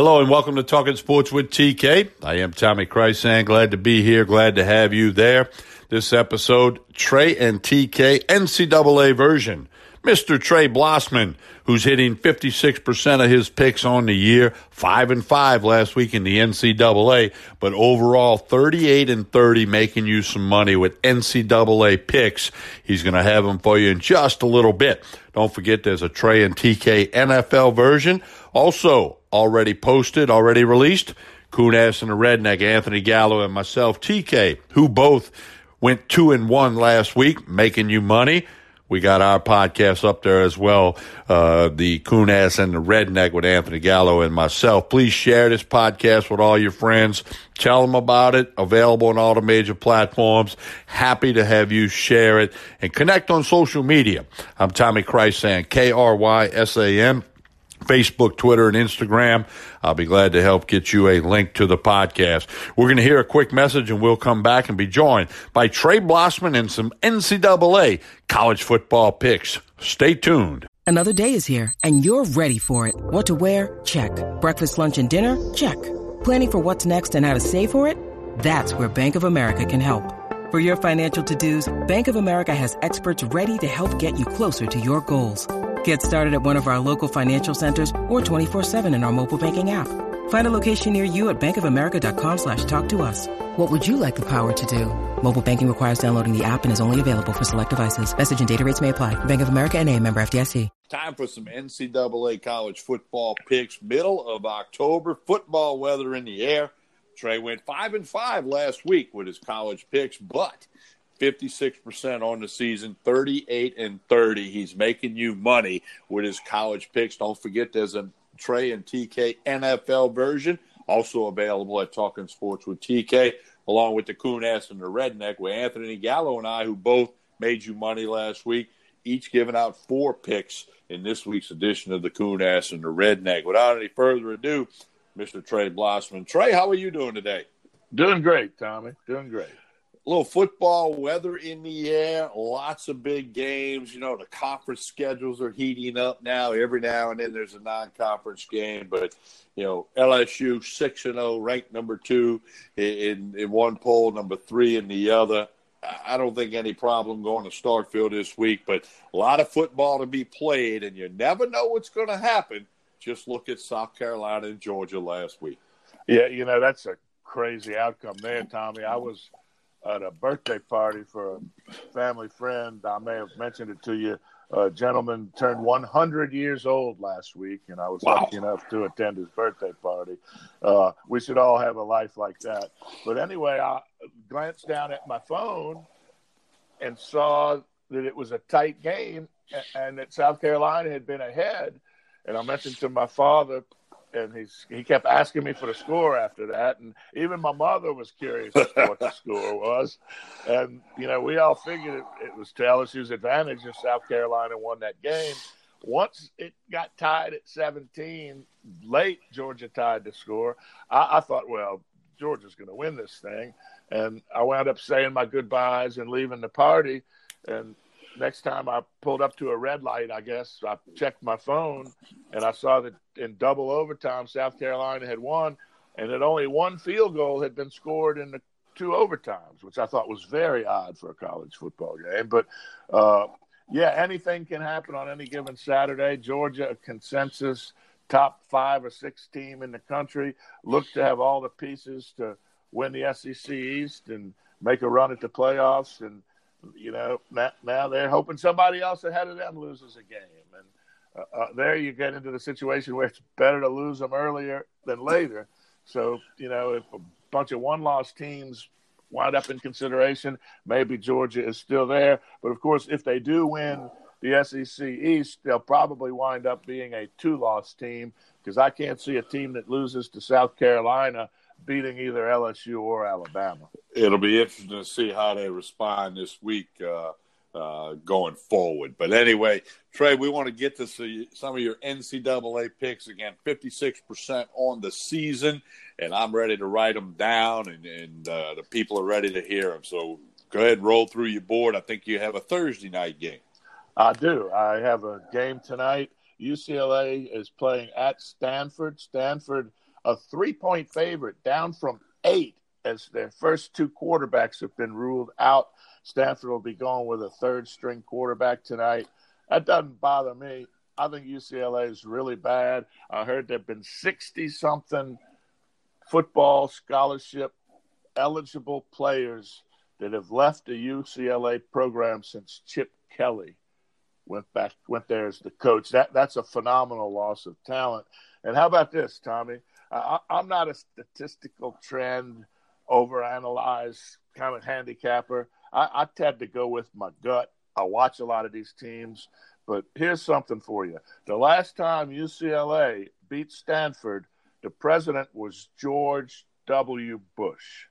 Hello and welcome to Talking Sports with TK. I am Tommy Krysan. Glad to be here. Glad to have you there. This episode, Trey and TK NCAA version. Mr. Trey Blossman, who's hitting 56% of his picks on the year, 5 and 5 last week in the NCAA, but overall 38 and 30 making you some money with NCAA picks. He's going to have them for you in just a little bit. Don't forget there's a Trey and TK NFL version also already posted, already released. Coon Ass and the Redneck, Anthony Gallo and myself, TK, who both went 2 and 1 last week, making you money. We got our podcast up there as well, uh, the Coon Ass and the Redneck with Anthony Gallo and myself. Please share this podcast with all your friends. Tell them about it. Available on all the major platforms. Happy to have you share it and connect on social media. I'm Tommy Krysan, K R Y S A N. Facebook, Twitter, and Instagram. I'll be glad to help get you a link to the podcast. We're going to hear a quick message and we'll come back and be joined by Trey Blossman and some NCAA college football picks. Stay tuned. Another day is here and you're ready for it. What to wear? Check. Breakfast, lunch, and dinner? Check. Planning for what's next and how to save for it? That's where Bank of America can help. For your financial to-dos, Bank of America has experts ready to help get you closer to your goals. Get started at one of our local financial centers or 24-7 in our mobile banking app. Find a location near you at bankofamerica.com slash talk to us. What would you like the power to do? Mobile banking requires downloading the app and is only available for select devices. Message and data rates may apply. Bank of America and a member FDIC. Time for some NCAA college football picks. Middle of October, football weather in the air. Trey went five and five last week with his college picks, but 56% on the season, 38 and 30. He's making you money with his college picks. Don't forget there's a Trey and TK NFL version also available at Talking Sports with TK, along with the Coon Ass and the Redneck with Anthony Gallo and I, who both made you money last week, each giving out four picks in this week's edition of the Coon Ass and the Redneck. Without any further ado, Mr. Trey Blossman. Trey, how are you doing today? Doing great, Tommy. Doing great little football weather in the air, lots of big games. You know, the conference schedules are heating up now. Every now and then there's a non conference game, but you know, LSU six and zero, ranked number two in in one poll, number three in the other. I don't think any problem going to Starkville this week, but a lot of football to be played, and you never know what's going to happen. Just look at South Carolina and Georgia last week. Yeah, you know that's a crazy outcome there, Tommy. I was at a birthday party for a family friend. I may have mentioned it to you. A gentleman turned 100 years old last week, and I was wow. lucky enough to attend his birthday party. Uh, we should all have a life like that. But anyway, I glanced down at my phone and saw that it was a tight game and that South Carolina had been ahead. And I mentioned to my father, and he's he kept asking me for the score after that, and even my mother was curious as to what the score was, and you know we all figured it, it was to LSU's advantage if South Carolina won that game. Once it got tied at 17, late Georgia tied the score. I, I thought, well, Georgia's going to win this thing, and I wound up saying my goodbyes and leaving the party, and next time I pulled up to a red light, I guess I checked my phone and I saw that in double overtime, South Carolina had won, and that only one field goal had been scored in the two overtimes, which I thought was very odd for a college football game. But uh, yeah, anything can happen on any given Saturday. Georgia, a consensus top five or six team in the country, look to have all the pieces to win the SEC East and make a run at the playoffs and you know, now, now they're hoping somebody else ahead of them loses a game. And uh, uh, there you get into the situation where it's better to lose them earlier than later. So, you know, if a bunch of one loss teams wind up in consideration, maybe Georgia is still there. But of course, if they do win the SEC East, they'll probably wind up being a two loss team because I can't see a team that loses to South Carolina beating either LSU or Alabama. It'll be interesting to see how they respond this week uh, uh, going forward. But anyway, Trey, we want to get to see some of your NCAA picks again. Fifty-six percent on the season, and I'm ready to write them down, and, and uh, the people are ready to hear them. So go ahead, and roll through your board. I think you have a Thursday night game. I do. I have a game tonight. UCLA is playing at Stanford. Stanford a three point favorite down from eight as their first two quarterbacks have been ruled out. Stanford will be going with a third string quarterback tonight. That doesn't bother me. I think UCLA is really bad. I heard there have been 60 something football scholarship eligible players that have left the UCLA program since Chip Kelly went back went there as the coach. That that's a phenomenal loss of talent. And how about this, Tommy? I, I'm not a statistical trend overanalyze kind of handicapper. I, I tend to go with my gut. I watch a lot of these teams, but here's something for you. The last time UCLA beat Stanford, the president was George W. Bush.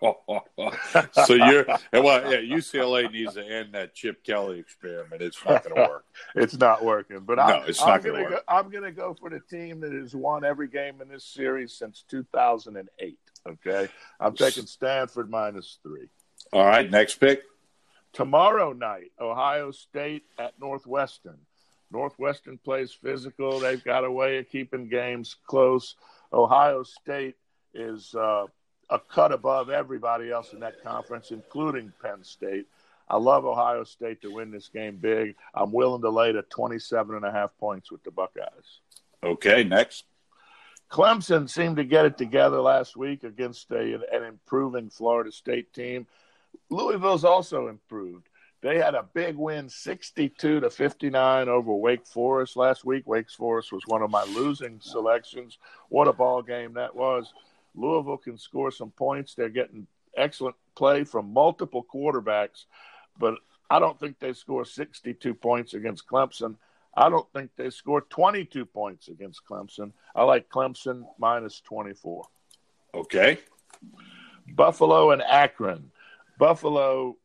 so you're well, yeah. UCLA needs to end that Chip Kelly experiment. It's not going to work. it's not working. But no, I'm, it's not going to work. Go, I'm going to go for the team that has won every game in this series since 2008. Okay, I'm taking Stanford minus three. All right, next pick. Tomorrow night, Ohio State at Northwestern. Northwestern plays physical. They've got a way of keeping games close. Ohio State is uh, a cut above everybody else in that conference, including Penn State. I love Ohio State to win this game big. I'm willing to lay to 27 and a half points with the Buckeyes. Okay, next. Clemson seemed to get it together last week against a, an improving Florida State team. Louisville's also improved. They had a big win, 62 to 59 over Wake Forest last week. Wake Forest was one of my losing selections. What a ball game that was. Louisville can score some points. They're getting excellent play from multiple quarterbacks, but I don't think they score 62 points against Clemson. I don't think they score 22 points against Clemson. I like Clemson minus 24. Okay. Buffalo and Akron. Buffalo,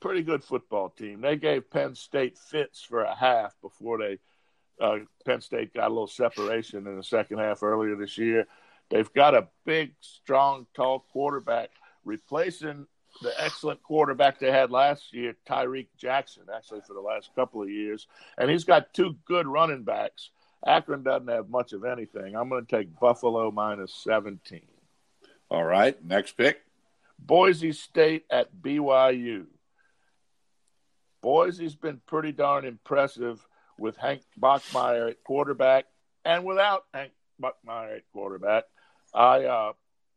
pretty good football team. They gave Penn State fits for a half before they uh, Penn State got a little separation in the second half earlier this year. They've got a big, strong, tall quarterback replacing the excellent quarterback they had last year, Tyree Jackson, actually for the last couple of years. And he's got two good running backs. Akron doesn't have much of anything. I'm going to take Buffalo minus 17. All right. Next pick Boise State at BYU. Boise's been pretty darn impressive with Hank Bachmeier at quarterback and without Hank Bachmeier at quarterback. I uh,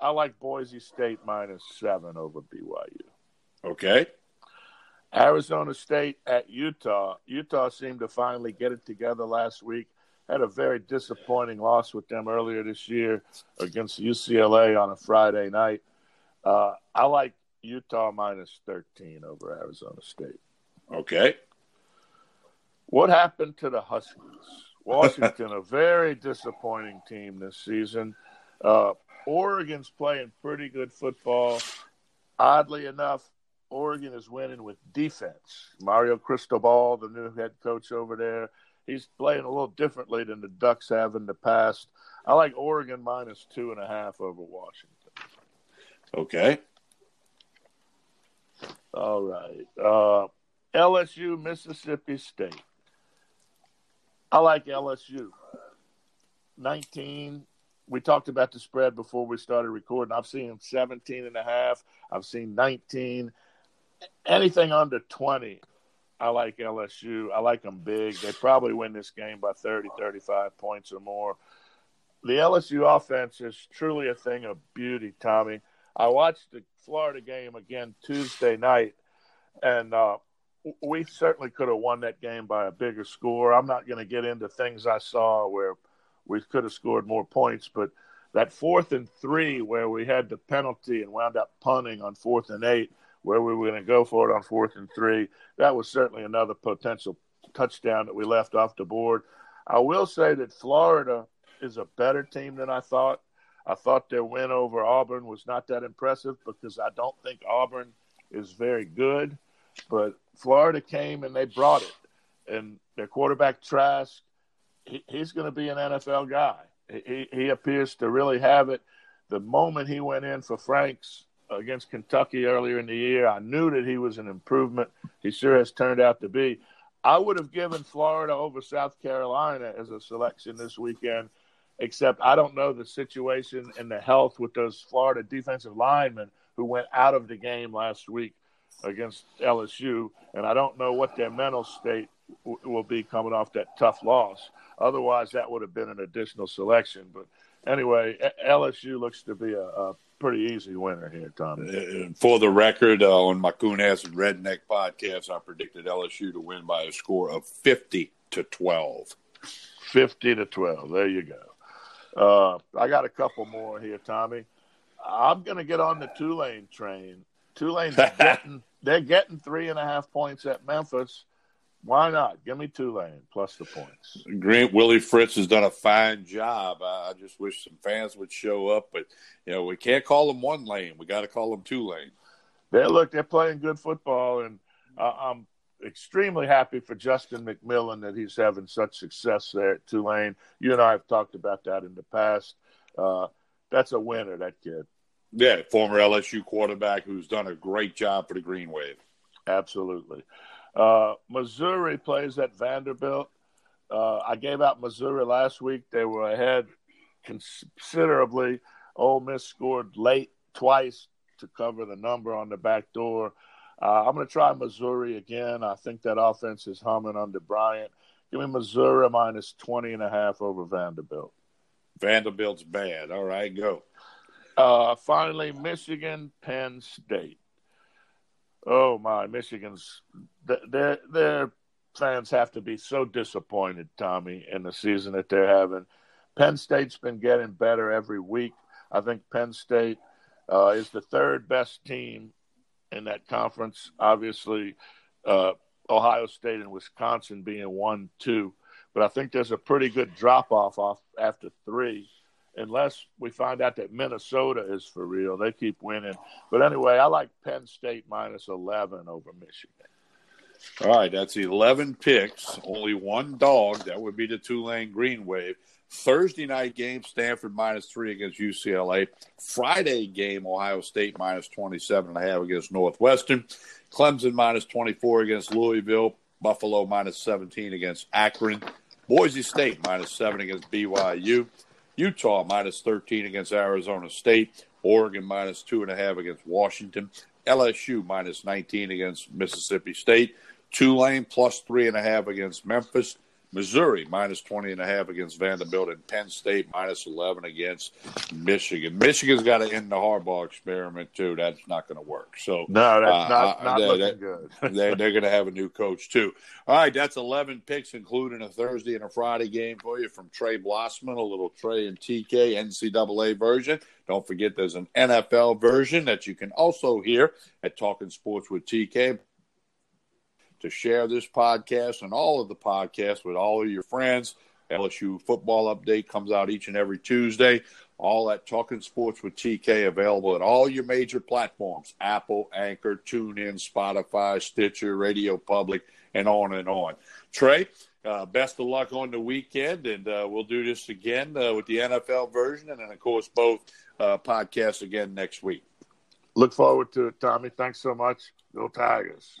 I like Boise State minus seven over BYU. Okay. Arizona State at Utah. Utah seemed to finally get it together last week. Had a very disappointing loss with them earlier this year against UCLA on a Friday night. Uh, I like Utah minus 13 over Arizona State. Okay. What happened to the Huskies? Washington, a very disappointing team this season. Uh, Oregon's playing pretty good football. Oddly enough, Oregon is winning with defense. Mario Cristobal, the new head coach over there, he's playing a little differently than the Ducks have in the past. I like Oregon minus two and a half over Washington. Okay. All right. Uh, LSU, Mississippi State. I like LSU. 19, we talked about the spread before we started recording. I've seen 17 and a half. I've seen 19. Anything under 20, I like LSU. I like them big. They probably win this game by 30, 35 points or more. The LSU offense is truly a thing of beauty, Tommy. I watched the Florida game again Tuesday night, and uh, we certainly could have won that game by a bigger score. I'm not going to get into things I saw where – we could have scored more points. But that fourth and three, where we had the penalty and wound up punting on fourth and eight, where we were going to go for it on fourth and three, that was certainly another potential touchdown that we left off the board. I will say that Florida is a better team than I thought. I thought their win over Auburn was not that impressive because I don't think Auburn is very good. But Florida came and they brought it. And their quarterback Trask he, he's going to be an NFL guy. He, he appears to really have it. The moment he went in for Franks against Kentucky earlier in the year, I knew that he was an improvement. He sure has turned out to be. I would have given Florida over South Carolina as a selection this weekend. except I don't know the situation and the health with those Florida defensive linemen who went out of the game last week against LSU, and I don't know what their mental state will be coming off that tough loss. Otherwise, that would have been an additional selection. But anyway, LSU looks to be a, a pretty easy winner here, Tommy. Uh, for the record, uh, on my Coon Ass and Redneck podcast, I predicted LSU to win by a score of 50 to 12. 50 to 12. There you go. Uh, I got a couple more here, Tommy. I'm going to get on the Tulane train. Tulane's getting they're getting three and a half points at Memphis. Why not? Give me Tulane plus the points. Grant Willie Fritz has done a fine job. I just wish some fans would show up, but you know we can't call them one lane. We got to call them two lane. They look, they're playing good football, and uh, I'm extremely happy for Justin McMillan that he's having such success there at Tulane. You and I have talked about that in the past. Uh, that's a winner, that kid. Yeah, former LSU quarterback who's done a great job for the Green Wave. Absolutely. Uh, Missouri plays at Vanderbilt. Uh, I gave out Missouri last week. They were ahead considerably. Ole Miss scored late twice to cover the number on the back door. Uh, I'm going to try Missouri again. I think that offense is humming under Bryant. Give me Missouri minus 20 and a half over Vanderbilt. Vanderbilt's bad. All right, go. Uh, finally, Michigan, Penn State. Oh my, Michigan's their their fans have to be so disappointed, Tommy, in the season that they're having. Penn State's been getting better every week. I think Penn State uh, is the third best team in that conference. Obviously, uh, Ohio State and Wisconsin being one, two, but I think there's a pretty good drop off off after three unless we find out that Minnesota is for real. They keep winning. But anyway, I like Penn State minus 11 over Michigan. All right, that's 11 picks, only one dog. That would be the Tulane Green Wave. Thursday night game, Stanford minus three against UCLA. Friday game, Ohio State minus 27 and a half against Northwestern. Clemson minus 24 against Louisville. Buffalo minus 17 against Akron. Boise State minus seven against BYU. Utah minus 13 against Arizona State. Oregon minus two and a half against Washington. LSU minus 19 against Mississippi State. Tulane plus three and a half against Memphis. Missouri minus 20 and a half against Vanderbilt and Penn State minus 11 against Michigan. Michigan's got to end the Harbaugh experiment too. That's not going to work. So no, that's uh, not, uh, not they, looking good. they, they're going to have a new coach too. All right, that's 11 picks, including a Thursday and a Friday game for you from Trey Blossman, a little Trey and TK NCAA version. Don't forget there's an NFL version that you can also hear at Talking Sports with TK to share this podcast and all of the podcasts with all of your friends. LSU football update comes out each and every Tuesday. All that Talking Sports with TK available at all your major platforms Apple, Anchor, TuneIn, Spotify, Stitcher, Radio Public, and on and on. Trey, uh, best of luck on the weekend, and uh, we'll do this again uh, with the NFL version, and then, of course, both uh, podcasts again next week. Look forward to it, Tommy. Thanks so much. Go Tigers.